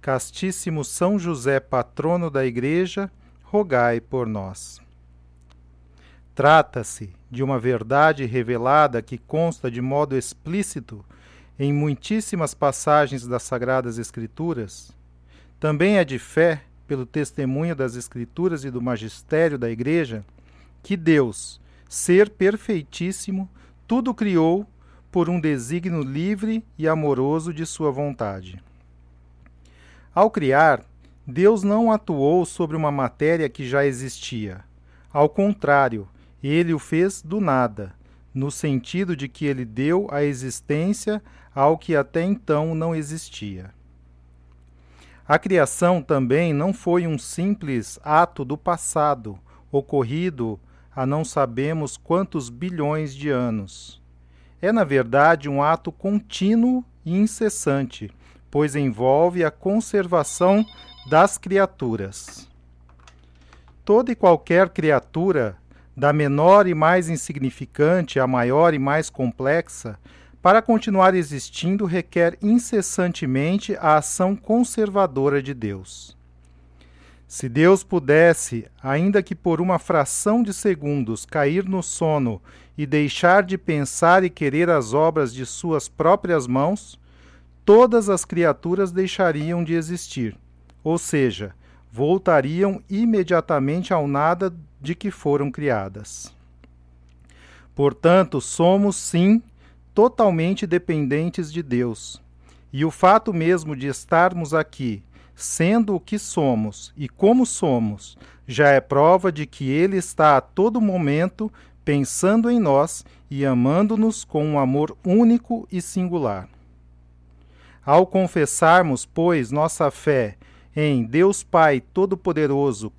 Castíssimo São José, patrono da Igreja, rogai por nós. Trata-se de uma verdade revelada que consta de modo explícito em muitíssimas passagens das Sagradas Escrituras. Também é de fé, pelo testemunho das Escrituras e do magistério da Igreja, que Deus, ser perfeitíssimo, tudo criou por um desígnio livre e amoroso de sua vontade. Ao criar, Deus não atuou sobre uma matéria que já existia. Ao contrário, ele o fez do nada, no sentido de que ele deu a existência ao que até então não existia. A criação também não foi um simples ato do passado, ocorrido há não sabemos quantos bilhões de anos. É, na verdade, um ato contínuo e incessante pois envolve a conservação das criaturas. Toda e qualquer criatura, da menor e mais insignificante à maior e mais complexa, para continuar existindo requer incessantemente a ação conservadora de Deus. Se Deus pudesse, ainda que por uma fração de segundos, cair no sono e deixar de pensar e querer as obras de suas próprias mãos, todas as criaturas deixariam de existir, ou seja, voltariam imediatamente ao nada de que foram criadas. Portanto, somos sim totalmente dependentes de Deus. E o fato mesmo de estarmos aqui, sendo o que somos e como somos, já é prova de que Ele está a todo momento pensando em nós e amando-nos com um amor único e singular. Ao confessarmos, pois, nossa fé em Deus Pai Todo-Poderoso,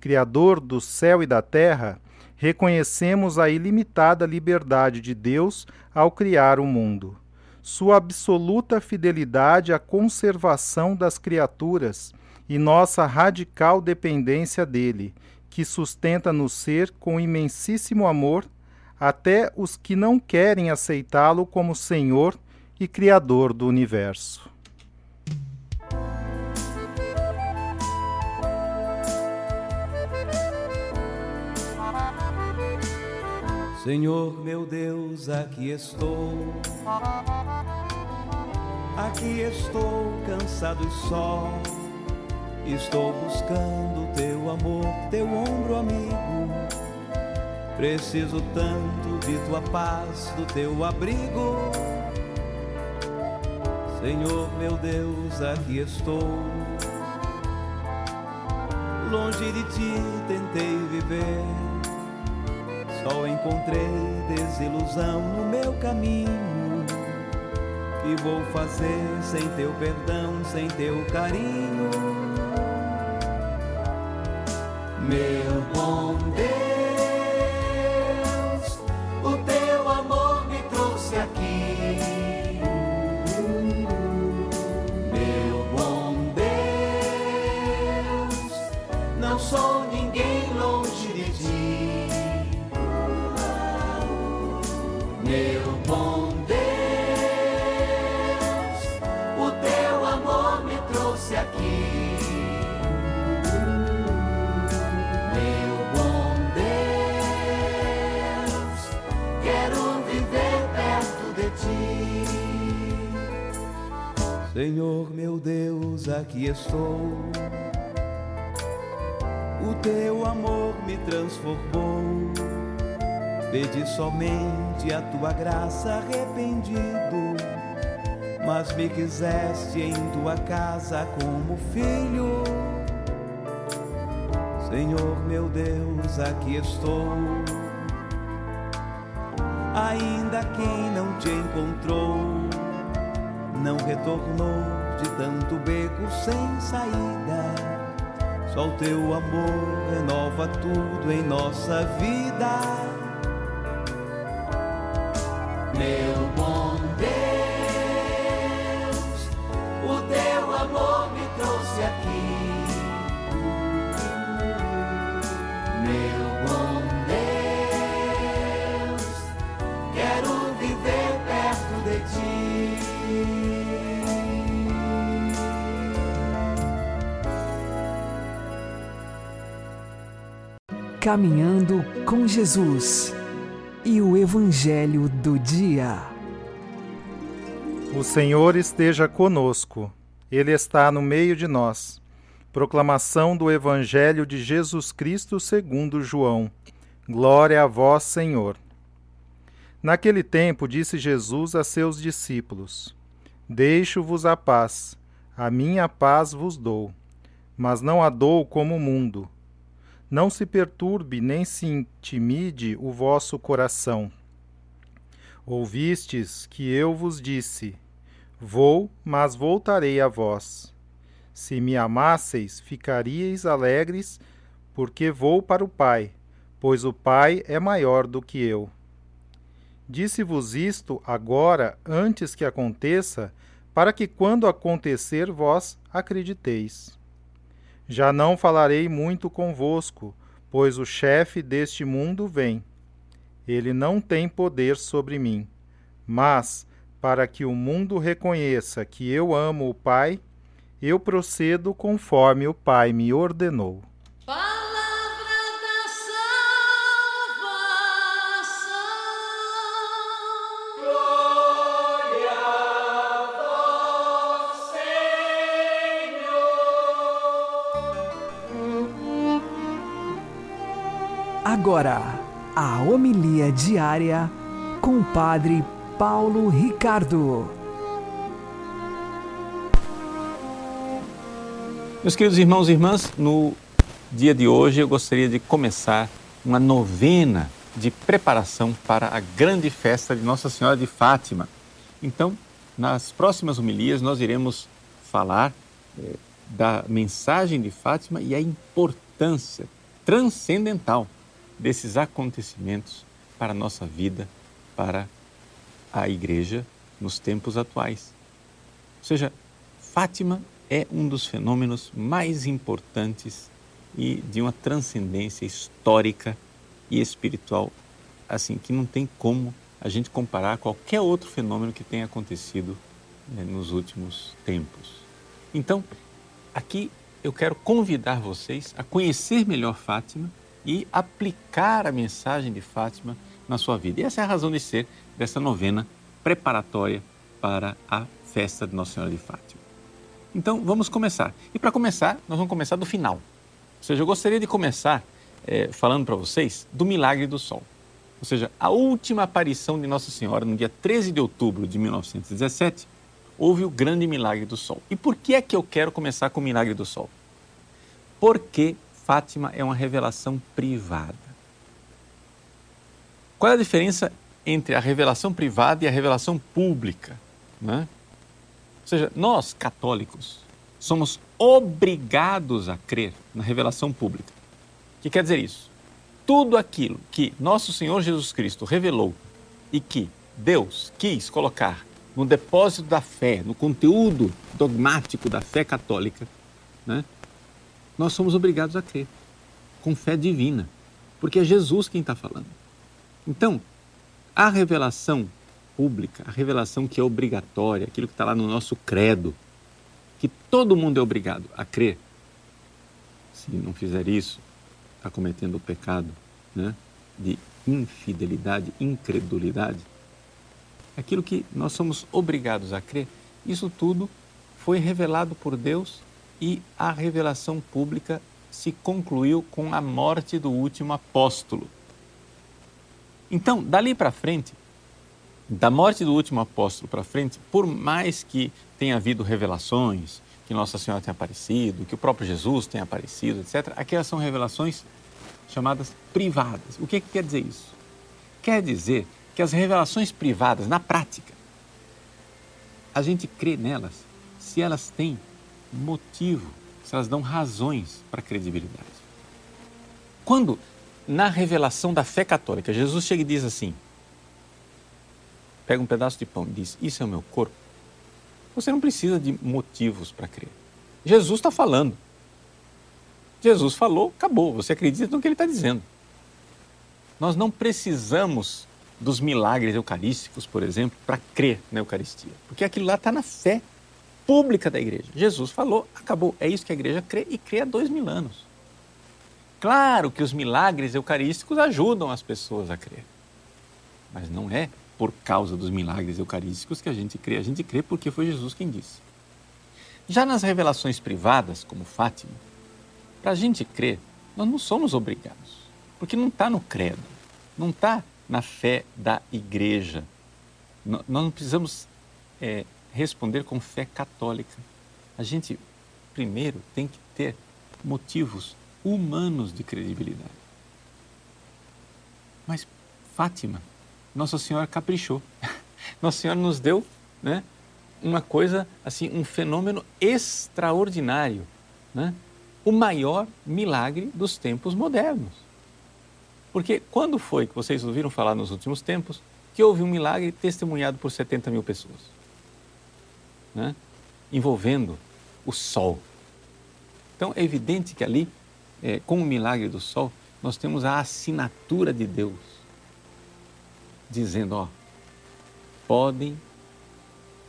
Criador do céu e da terra, reconhecemos a ilimitada liberdade de Deus ao criar o mundo, sua absoluta fidelidade à conservação das criaturas e nossa radical dependência dele, que sustenta no ser com imensíssimo amor até os que não querem aceitá-lo como Senhor e Criador do universo. Senhor meu Deus, aqui estou. Aqui estou cansado e só. Estou buscando teu amor, teu ombro amigo. Preciso tanto de tua paz, do teu abrigo. Senhor meu Deus, aqui estou. Longe de ti tentei viver, só encontrei desilusão no meu caminho. Que vou fazer sem teu perdão, sem teu carinho? Meu bom Deus. Senhor meu Deus, aqui estou. O teu amor me transformou. Pedi somente a tua graça arrependido, mas me quiseste em tua casa como filho. Senhor meu Deus, aqui estou. Ainda quem não te encontrou, não retornou de tanto beco sem saída. Só o teu amor renova tudo em nossa vida. Meu Caminhando com Jesus e o Evangelho do Dia. O Senhor esteja conosco, Ele está no meio de nós. Proclamação do Evangelho de Jesus Cristo segundo João. Glória a vós, Senhor. Naquele tempo disse Jesus a seus discípulos: Deixo-vos a paz, a minha paz vos dou, mas não a dou como o mundo. Não se perturbe nem se intimide o vosso coração. Ouvistes que eu vos disse: Vou, mas voltarei a vós. Se me amasseis, ficaríeis alegres, porque vou para o Pai, pois o Pai é maior do que eu. Disse-vos isto agora, antes que aconteça, para que quando acontecer vós acrediteis. Já não falarei muito convosco, pois o chefe deste mundo vem. Ele não tem poder sobre mim. Mas, para que o mundo reconheça que eu amo o Pai, eu procedo conforme o Pai me ordenou. Agora, a homilia diária com o Padre Paulo Ricardo. Meus queridos irmãos e irmãs, no dia de hoje eu gostaria de começar uma novena de preparação para a grande festa de Nossa Senhora de Fátima. Então, nas próximas homilias, nós iremos falar eh, da mensagem de Fátima e a importância transcendental desses acontecimentos para a nossa vida, para a Igreja nos tempos atuais. Ou seja, Fátima é um dos fenômenos mais importantes e de uma transcendência histórica e espiritual, assim que não tem como a gente comparar qualquer outro fenômeno que tenha acontecido né, nos últimos tempos. Então, aqui eu quero convidar vocês a conhecer melhor Fátima e aplicar a mensagem de Fátima na sua vida. E essa é a razão de ser dessa novena preparatória para a festa de Nossa Senhora de Fátima. Então vamos começar. E para começar, nós vamos começar do final. Ou seja, eu gostaria de começar é, falando para vocês do milagre do sol. Ou seja, a última aparição de Nossa Senhora no dia 13 de outubro de 1917, houve o grande milagre do sol. E por que é que eu quero começar com o milagre do sol? Porque Fátima é uma revelação privada. Qual é a diferença entre a revelação privada e a revelação pública? Né? Ou seja, nós, católicos, somos obrigados a crer na revelação pública. O que quer dizer isso? Tudo aquilo que nosso Senhor Jesus Cristo revelou e que Deus quis colocar no depósito da fé, no conteúdo dogmático da fé católica, né? Nós somos obrigados a crer, com fé divina, porque é Jesus quem está falando. Então, a revelação pública, a revelação que é obrigatória, aquilo que está lá no nosso credo, que todo mundo é obrigado a crer, se não fizer isso, está cometendo o pecado né, de infidelidade, incredulidade. Aquilo que nós somos obrigados a crer, isso tudo foi revelado por Deus e a revelação pública se concluiu com a morte do último apóstolo. Então, dali para frente, da morte do último apóstolo para frente, por mais que tenha havido revelações, que Nossa Senhora tenha aparecido, que o próprio Jesus tenha aparecido, etc., aquelas são revelações chamadas privadas. O que, que quer dizer isso? Quer dizer que as revelações privadas, na prática, a gente crê nelas se elas têm motivo, se elas dão razões para credibilidade. Quando, na revelação da fé católica, Jesus chega e diz assim: pega um pedaço de pão e diz: Isso é o meu corpo. Você não precisa de motivos para crer. Jesus está falando. Jesus falou, acabou. Você acredita no que ele está dizendo. Nós não precisamos dos milagres eucarísticos, por exemplo, para crer na Eucaristia, porque aquilo lá está na fé pública da igreja. Jesus falou, acabou. É isso que a igreja crê e crê há dois mil anos. Claro que os milagres eucarísticos ajudam as pessoas a crer, mas não é por causa dos milagres eucarísticos que a gente crê. A gente crê porque foi Jesus quem disse. Já nas revelações privadas, como Fátima, para a gente crer, nós não somos obrigados, porque não está no credo, não está na fé da igreja. Nós não precisamos é, responder com fé católica. A gente, primeiro, tem que ter motivos humanos de credibilidade. Mas Fátima, Nossa Senhora caprichou. Nossa Senhora nos deu né, uma coisa, assim, um fenômeno extraordinário. Né? O maior milagre dos tempos modernos. Porque quando foi que vocês ouviram falar nos últimos tempos que houve um milagre testemunhado por 70 mil pessoas? Né? Envolvendo o sol. Então é evidente que ali, é, com o milagre do sol, nós temos a assinatura de Deus, dizendo: ó, podem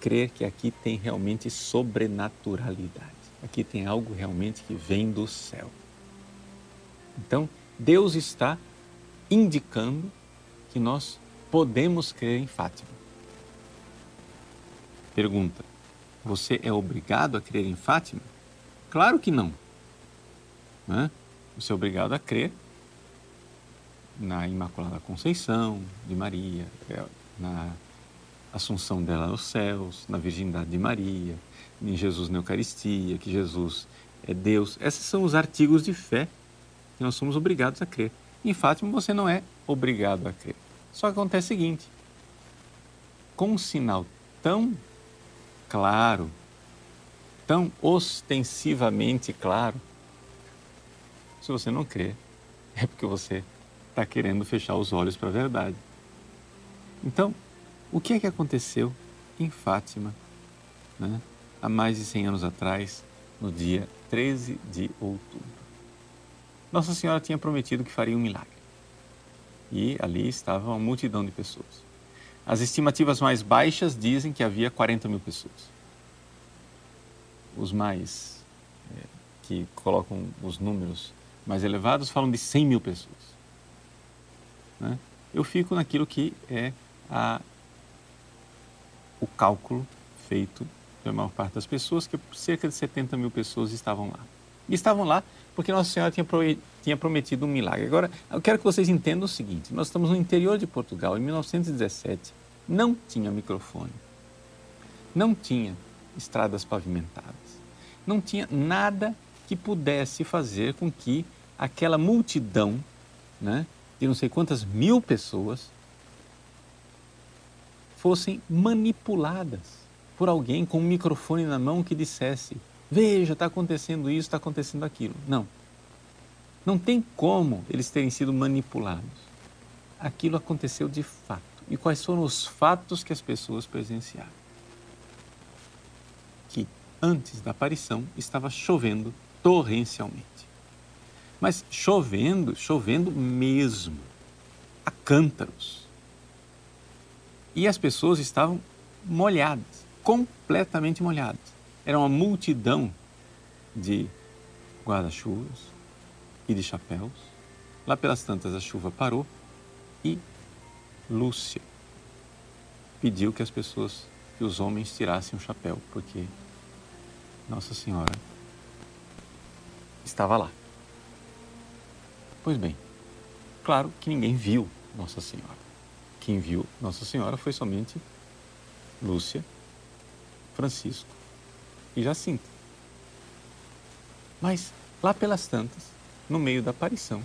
crer que aqui tem realmente sobrenaturalidade. Aqui tem algo realmente que vem do céu. Então, Deus está indicando que nós podemos crer em Fátima. Pergunta: Você é obrigado a crer em Fátima? Claro que não. Né? Você é obrigado a crer na Imaculada Conceição de Maria, é, na Assunção dela aos céus, na Virgindade de Maria, em Jesus na Eucaristia, que Jesus é Deus. Esses são os artigos de fé que nós somos obrigados a crer. Em Fátima você não é obrigado a crer. Só que acontece o seguinte: com um sinal tão claro, tão ostensivamente claro, se você não crê, é porque você está querendo fechar os olhos para a verdade. Então, o que é que aconteceu em Fátima, né, há mais de 100 anos atrás, no dia 13 de outubro? Nossa Senhora tinha prometido que faria um milagre. E ali estava uma multidão de pessoas. As estimativas mais baixas dizem que havia 40 mil pessoas. Os mais, é, que colocam os números mais elevados, falam de 100 mil pessoas. Né? Eu fico naquilo que é a, o cálculo feito pela maior parte das pessoas, que cerca de 70 mil pessoas estavam lá. E estavam lá porque Nossa Senhora tinha prometido um milagre. Agora, eu quero que vocês entendam o seguinte: nós estamos no interior de Portugal, em 1917, não tinha microfone, não tinha estradas pavimentadas, não tinha nada que pudesse fazer com que aquela multidão, né, de não sei quantas mil pessoas, fossem manipuladas por alguém com um microfone na mão que dissesse Veja, está acontecendo isso, está acontecendo aquilo. Não. Não tem como eles terem sido manipulados. Aquilo aconteceu de fato. E quais foram os fatos que as pessoas presenciaram? Que antes da aparição estava chovendo torrencialmente. Mas chovendo, chovendo mesmo, a cântaros. E as pessoas estavam molhadas, completamente molhadas. Era uma multidão de guarda-chuvas e de chapéus. Lá pelas tantas a chuva parou e Lúcia pediu que as pessoas, que os homens tirassem o chapéu, porque Nossa Senhora estava lá. Pois bem, claro que ninguém viu Nossa Senhora. quem viu Nossa Senhora foi somente Lúcia, Francisco e Jacinta. Mas lá pelas tantas, no meio da aparição,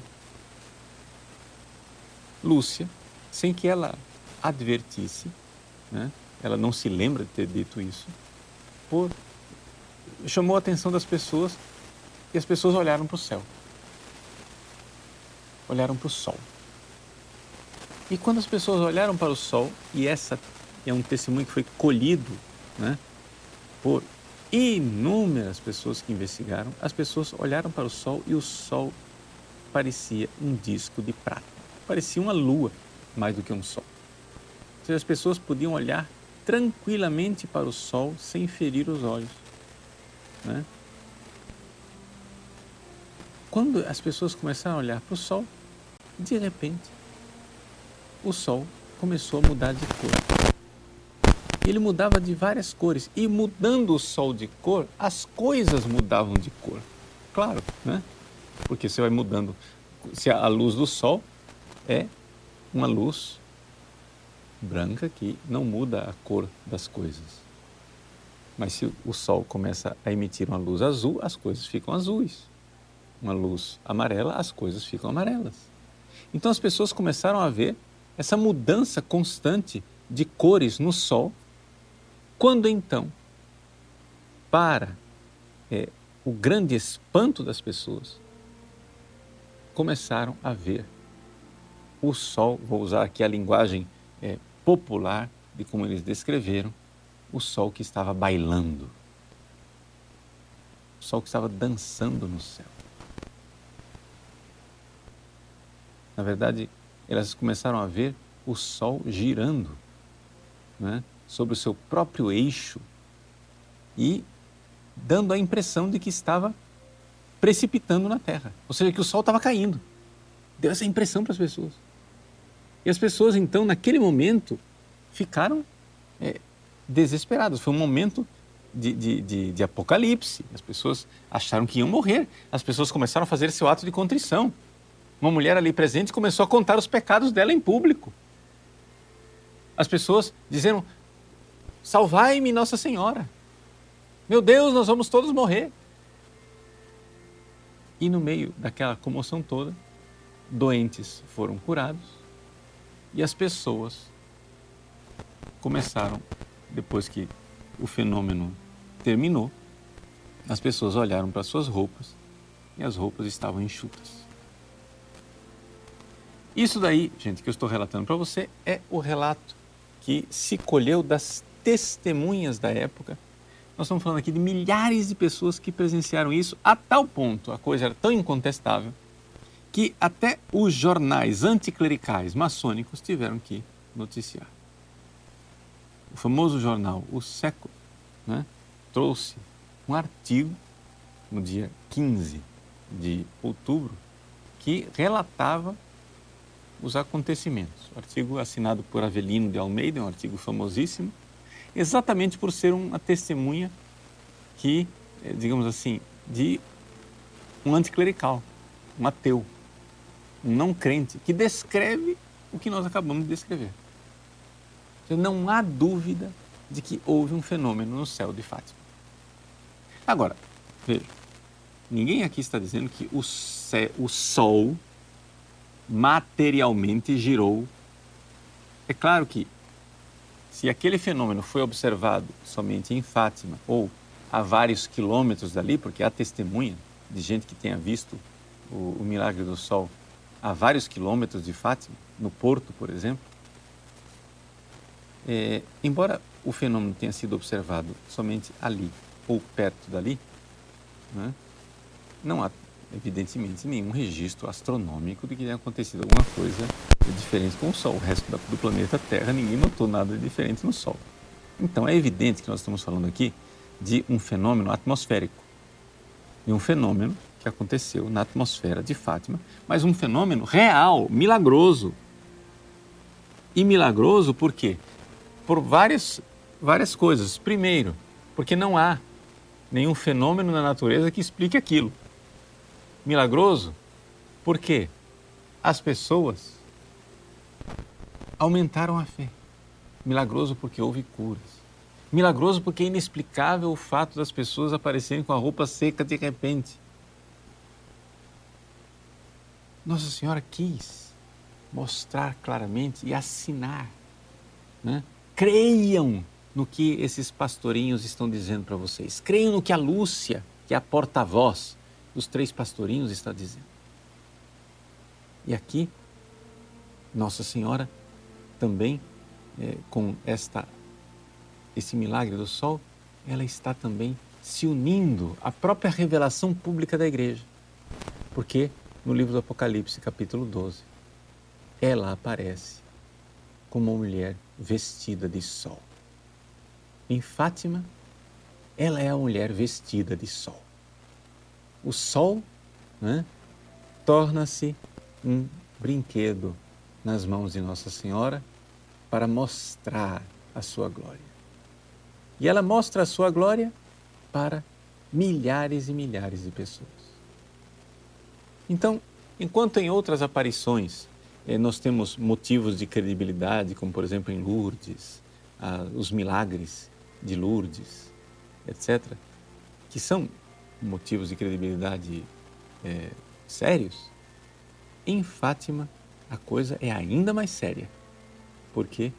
Lúcia, sem que ela advertisse, né, ela não se lembra de ter dito isso, por, chamou a atenção das pessoas e as pessoas olharam para o céu. Olharam para o sol. E quando as pessoas olharam para o sol, e essa é um testemunho que foi colhido né, por inúmeras pessoas que investigaram, as pessoas olharam para o sol e o sol parecia um disco de prata. Parecia uma lua mais do que um sol. Ou seja, as pessoas podiam olhar tranquilamente para o sol sem ferir os olhos. Né? Quando as pessoas começaram a olhar para o sol, de repente, o sol começou a mudar de cor. Ele mudava de várias cores. E mudando o sol de cor, as coisas mudavam de cor. Claro, né? Porque você vai mudando. Se a luz do sol é uma luz branca que não muda a cor das coisas. Mas se o sol começa a emitir uma luz azul, as coisas ficam azuis. Uma luz amarela, as coisas ficam amarelas. Então as pessoas começaram a ver essa mudança constante de cores no sol, quando então, para é, o grande espanto das pessoas, começaram a ver o sol, vou usar aqui a linguagem é, popular de como eles descreveram, o sol que estava bailando, o sol que estava dançando no céu. Na verdade, elas começaram a ver o Sol girando né, sobre o seu próprio eixo e dando a impressão de que estava precipitando na Terra, ou seja, que o Sol estava caindo. Deu essa impressão para as pessoas. E as pessoas, então, naquele momento, ficaram é, desesperadas. Foi um momento de, de, de, de apocalipse. As pessoas acharam que iam morrer. As pessoas começaram a fazer seu ato de contrição uma mulher ali presente começou a contar os pecados dela em público. As pessoas dizeram: Salvai-me, Nossa Senhora. Meu Deus, nós vamos todos morrer. E no meio daquela comoção toda, doentes foram curados e as pessoas começaram, depois que o fenômeno terminou, as pessoas olharam para suas roupas e as roupas estavam enxutas. Isso daí, gente, que eu estou relatando para você é o relato que se colheu das testemunhas da época. Nós estamos falando aqui de milhares de pessoas que presenciaram isso a tal ponto, a coisa era tão incontestável, que até os jornais anticlericais maçônicos tiveram que noticiar. O famoso jornal O Século né, trouxe um artigo no dia 15 de outubro que relatava os acontecimentos. O artigo assinado por Avelino de Almeida, um artigo famosíssimo, exatamente por ser uma testemunha que, eh, digamos assim, de um anticlerical, um ateu, um não crente, que descreve o que nós acabamos de descrever. Então, não há dúvida de que houve um fenômeno no céu de Fátima. Agora, veja, ninguém aqui está dizendo que o, o Sol materialmente girou. É claro que, se aquele fenômeno foi observado somente em Fátima ou a vários quilômetros dali, porque há testemunha de gente que tenha visto o, o milagre do sol a vários quilômetros de Fátima, no Porto, por exemplo, é, embora o fenômeno tenha sido observado somente ali ou perto dali, né, não há evidentemente, nenhum registro astronômico de que tenha acontecido alguma coisa diferente com o Sol. O resto do planeta Terra, ninguém notou nada de diferente no Sol. Então, é evidente que nós estamos falando aqui de um fenômeno atmosférico, de um fenômeno que aconteceu na atmosfera de Fátima, mas um fenômeno real, milagroso. E milagroso por quê? Por várias, várias coisas. Primeiro, porque não há nenhum fenômeno na natureza que explique aquilo milagroso porque as pessoas aumentaram a fé. Milagroso porque houve curas. Milagroso porque é inexplicável o fato das pessoas aparecerem com a roupa seca de repente. Nossa Senhora quis mostrar claramente e assinar. Né? Creiam no que esses pastorinhos estão dizendo para vocês. Creiam no que a Lúcia, que é a porta-voz dos três pastorinhos, está dizendo. E aqui, Nossa Senhora também, é, com esta esse milagre do sol, ela está também se unindo à própria revelação pública da igreja. Porque no livro do Apocalipse, capítulo 12, ela aparece como uma mulher vestida de sol. Em Fátima, ela é a mulher vestida de sol. O sol né, torna-se um brinquedo nas mãos de Nossa Senhora para mostrar a sua glória. E ela mostra a sua glória para milhares e milhares de pessoas. Então, enquanto em outras aparições eh, nós temos motivos de credibilidade, como por exemplo em Lourdes, os milagres de Lourdes, etc., que são motivos de credibilidade eh, sérios, em Fátima a coisa é ainda mais séria, porque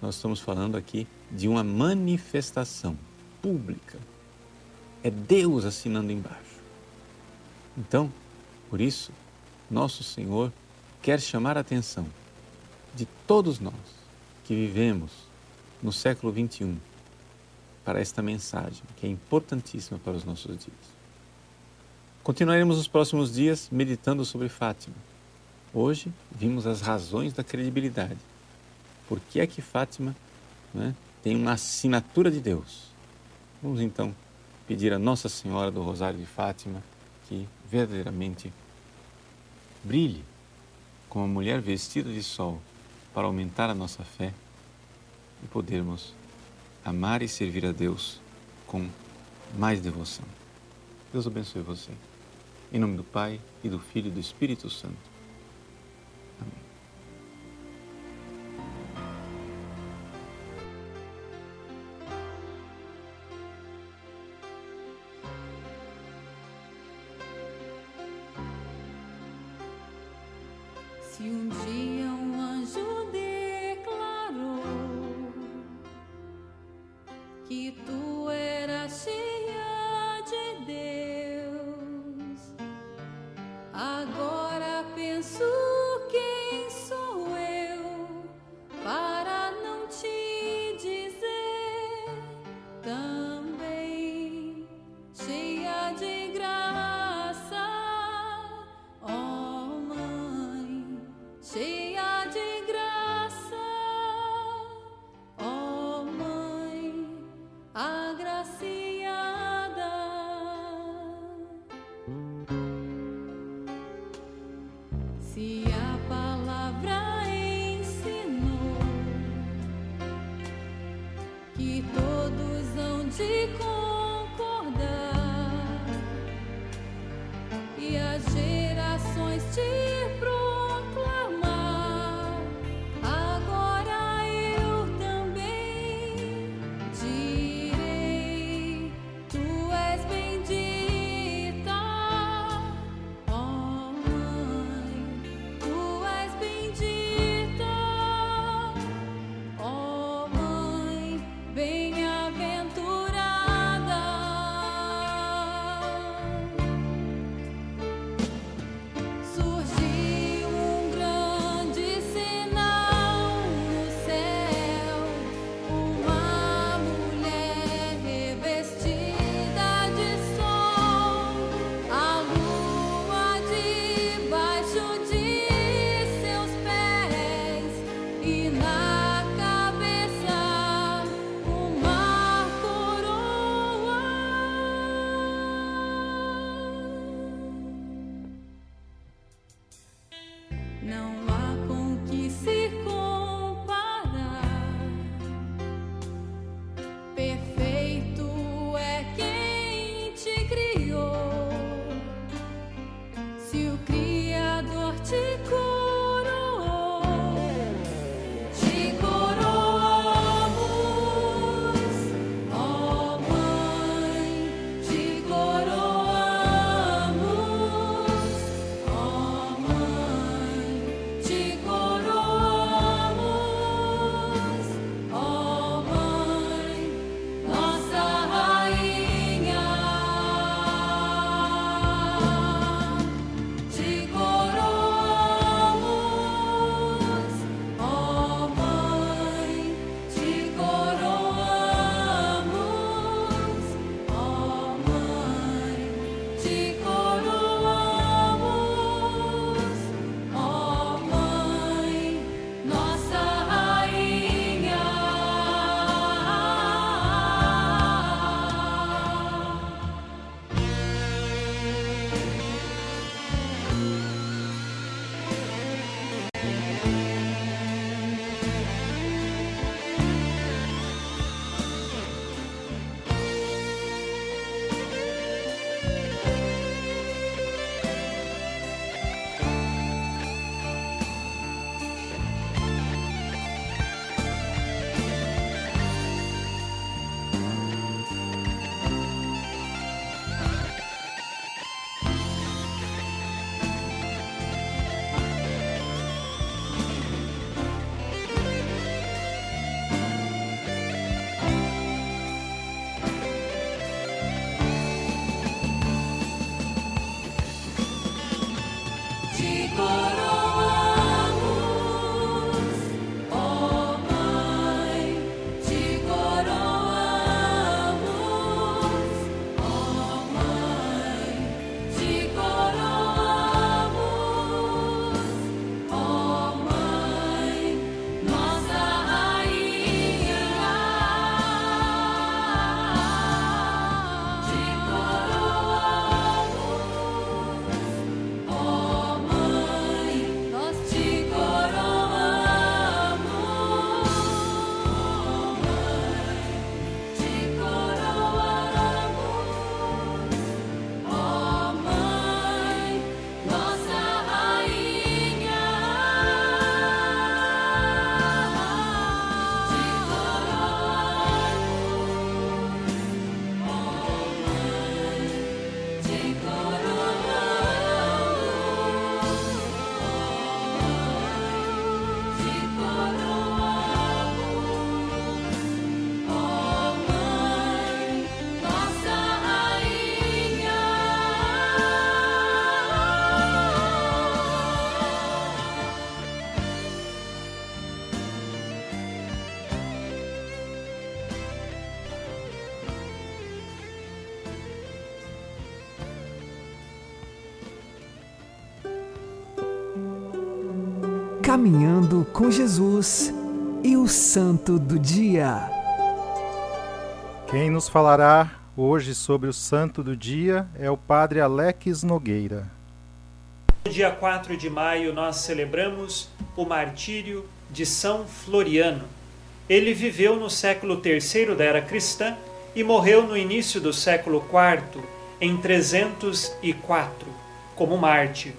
nós estamos falando aqui de uma manifestação pública. É Deus assinando embaixo. Então, por isso, nosso Senhor quer chamar a atenção de todos nós que vivemos no século 21 para esta mensagem que é importantíssima para os nossos dias. Continuaremos nos próximos dias meditando sobre Fátima. Hoje vimos as razões da credibilidade. Por que é que Fátima né, tem uma assinatura de Deus. Vamos então pedir a Nossa Senhora do Rosário de Fátima que verdadeiramente brilhe como uma mulher vestida de sol para aumentar a nossa fé e podermos amar e servir a Deus com mais devoção. Deus abençoe você. Em nome do Pai e do Filho e do Espírito Santo. Penso Caminhando com Jesus e o Santo do Dia. Quem nos falará hoje sobre o Santo do Dia é o Padre Alex Nogueira. No dia 4 de maio, nós celebramos o martírio de São Floriano. Ele viveu no século III da era cristã e morreu no início do século IV, em 304, como mártir.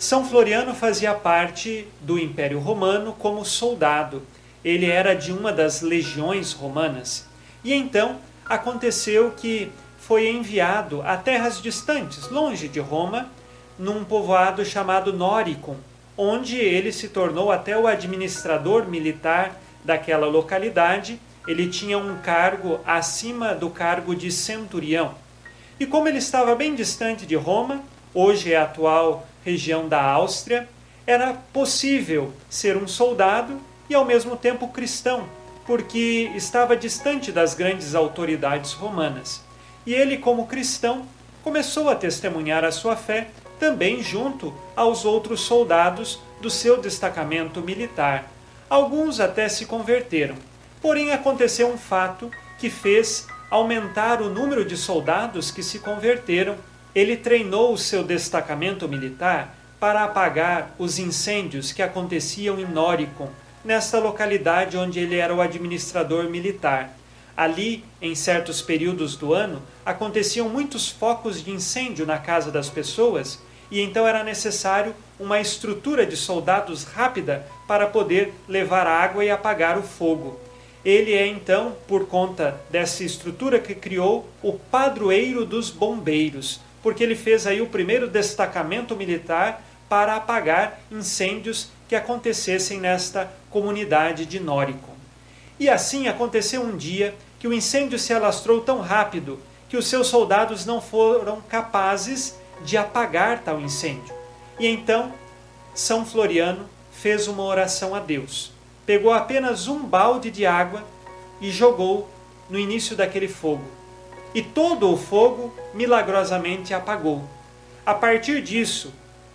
São Floriano fazia parte do Império Romano como soldado. Ele era de uma das legiões romanas. E então aconteceu que foi enviado a terras distantes, longe de Roma, num povoado chamado Noricum, onde ele se tornou até o administrador militar daquela localidade. Ele tinha um cargo acima do cargo de centurião. E como ele estava bem distante de Roma, hoje é a atual região da Áustria, era possível ser um soldado e ao mesmo tempo cristão, porque estava distante das grandes autoridades romanas. E ele, como cristão, começou a testemunhar a sua fé também junto aos outros soldados do seu destacamento militar. Alguns até se converteram. Porém, aconteceu um fato que fez aumentar o número de soldados que se converteram ele treinou o seu destacamento militar para apagar os incêndios que aconteciam em Noricum, nesta localidade onde ele era o administrador militar. Ali, em certos períodos do ano, aconteciam muitos focos de incêndio na casa das pessoas e então era necessário uma estrutura de soldados rápida para poder levar água e apagar o fogo. Ele é então, por conta dessa estrutura que criou, o padroeiro dos bombeiros porque ele fez aí o primeiro destacamento militar para apagar incêndios que acontecessem nesta comunidade de Noricum. E assim aconteceu um dia que o incêndio se alastrou tão rápido que os seus soldados não foram capazes de apagar tal incêndio. E então São Floriano fez uma oração a Deus. Pegou apenas um balde de água e jogou no início daquele fogo e todo o fogo milagrosamente apagou. A partir disso,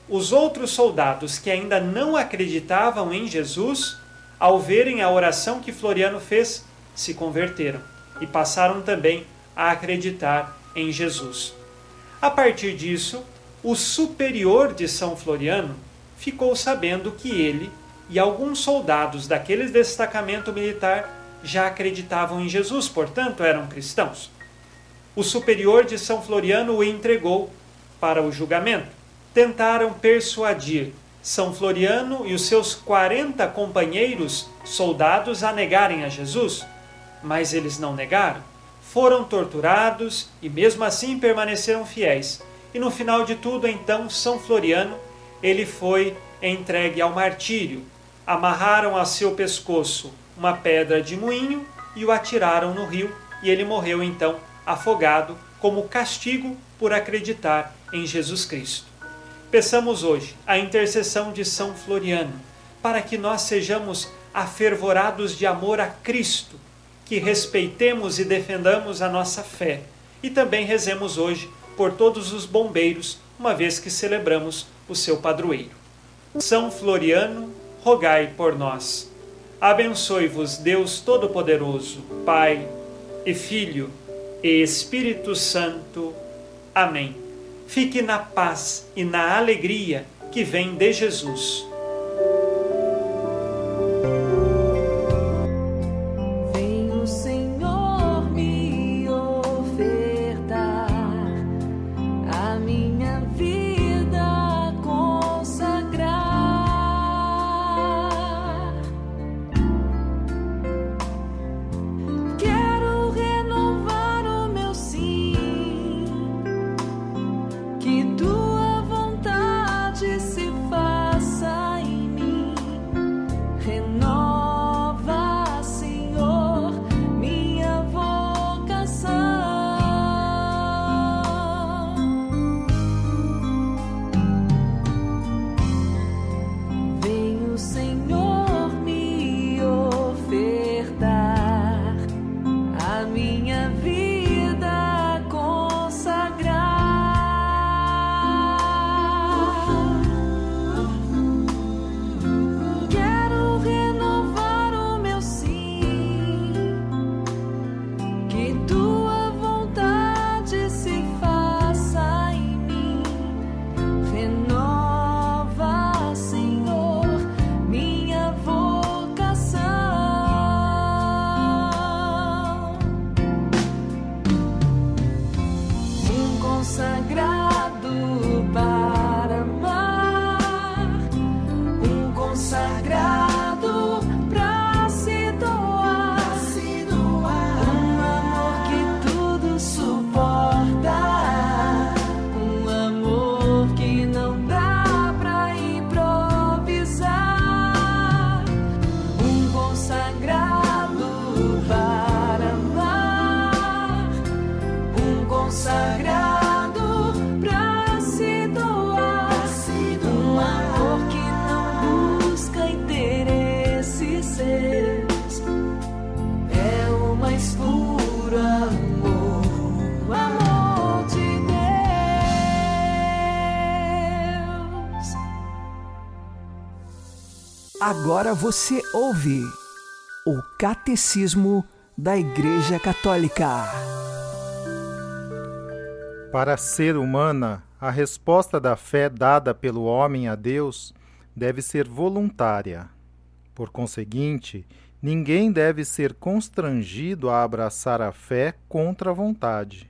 os outros soldados que ainda não acreditavam em Jesus, ao verem a oração que Floriano fez, se converteram e passaram também a acreditar em Jesus. A partir disso, o superior de São Floriano ficou sabendo que ele e alguns soldados daquele destacamento militar já acreditavam em Jesus, portanto eram cristãos o superior de São Floriano o entregou para o julgamento. Tentaram persuadir São Floriano e os seus 40 companheiros soldados a negarem a Jesus, mas eles não negaram. Foram torturados e mesmo assim permaneceram fiéis. E no final de tudo, então, São Floriano, ele foi entregue ao martírio. Amarraram a seu pescoço uma pedra de moinho e o atiraram no rio, e ele morreu então afogado como castigo por acreditar em Jesus Cristo. Peçamos hoje a intercessão de São Floriano para que nós sejamos afervorados de amor a Cristo, que respeitemos e defendamos a nossa fé e também rezemos hoje por todos os bombeiros, uma vez que celebramos o seu padroeiro. São Floriano, rogai por nós. Abençoe-vos Deus Todo-Poderoso, Pai e Filho e Espírito Santo. Amém. Fique na paz e na alegria que vem de Jesus. Agora você ouve o Catecismo da Igreja Católica. Para ser humana, a resposta da fé dada pelo homem a Deus deve ser voluntária. Por conseguinte, ninguém deve ser constrangido a abraçar a fé contra a vontade.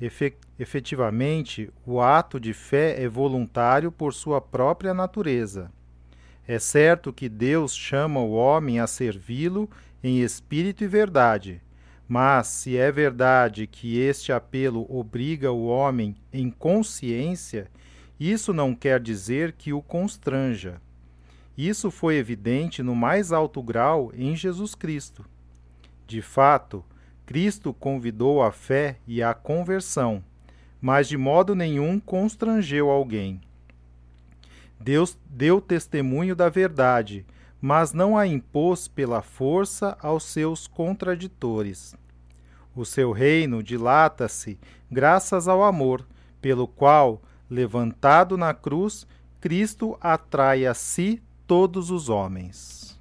Efe efetivamente, o ato de fé é voluntário por sua própria natureza. É certo que Deus chama o homem a servi-lo em espírito e verdade, mas se é verdade que este apelo obriga o homem em consciência, isso não quer dizer que o constranja. Isso foi evidente no mais alto grau em Jesus Cristo. De fato, Cristo convidou a fé e a conversão, mas de modo nenhum constrangeu alguém. Deus deu testemunho da verdade, mas não a impôs pela força aos seus contraditores. O seu reino dilata-se graças ao amor, pelo qual, levantado na cruz, Cristo atrai a si todos os homens.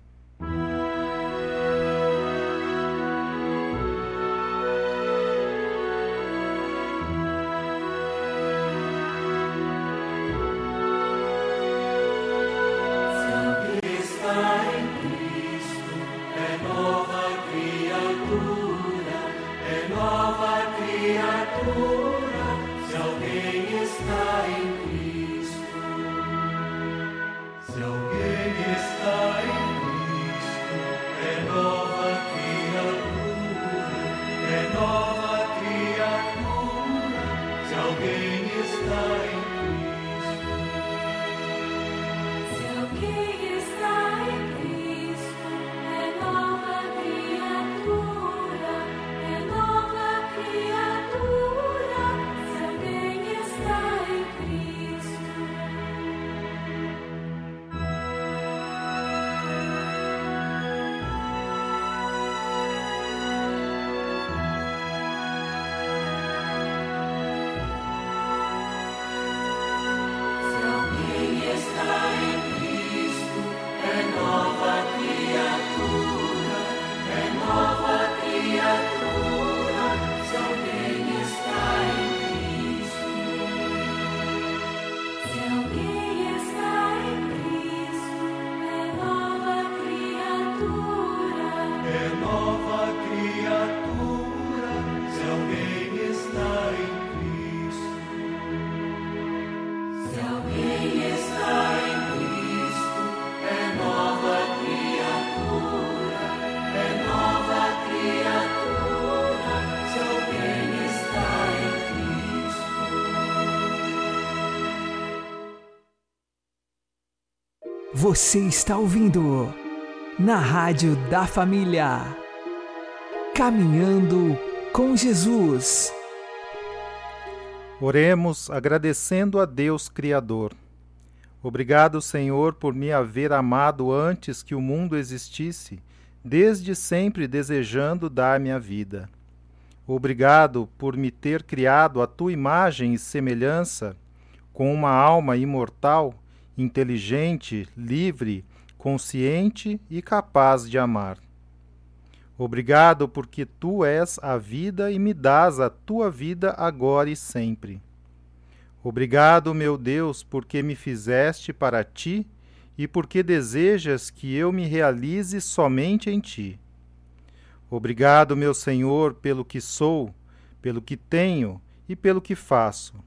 Você está ouvindo na Rádio da Família. Caminhando com Jesus. Oremos agradecendo a Deus Criador. Obrigado, Senhor, por me haver amado antes que o mundo existisse, desde sempre desejando dar-me a vida. Obrigado por me ter criado à tua imagem e semelhança, com uma alma imortal inteligente, livre, consciente e capaz de amar. Obrigado porque tu és a vida e me dás a tua vida agora e sempre. Obrigado, meu Deus, porque me fizeste para ti e porque desejas que eu me realize somente em ti. Obrigado, meu Senhor, pelo que sou, pelo que tenho e pelo que faço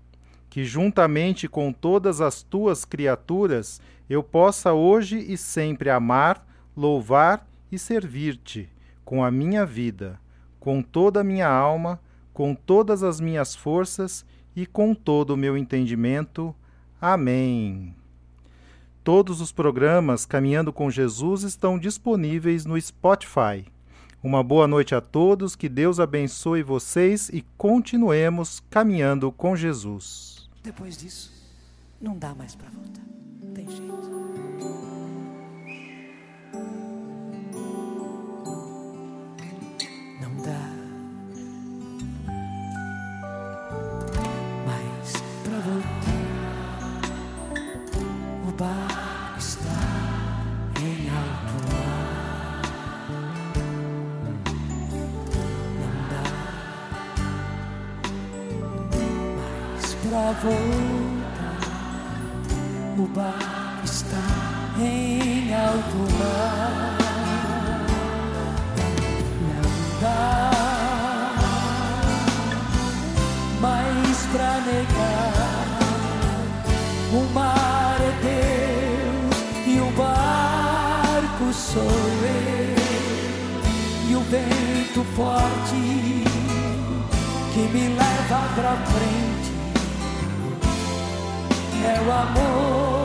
que juntamente com todas as tuas criaturas eu possa hoje e sempre amar, louvar e servir-te com a minha vida, com toda a minha alma, com todas as minhas forças e com todo o meu entendimento. Amém. Todos os programas Caminhando com Jesus estão disponíveis no Spotify. Uma boa noite a todos, que Deus abençoe vocês e continuemos caminhando com Jesus. Depois disso, não dá mais para voltar. Tem jeito. Não dá mais para voltar. O barco pra voltar. O barco está em alto mar. Não dá mais pra negar. O mar é Deus e o barco sou eu. E o vento forte que me leva pra frente o amor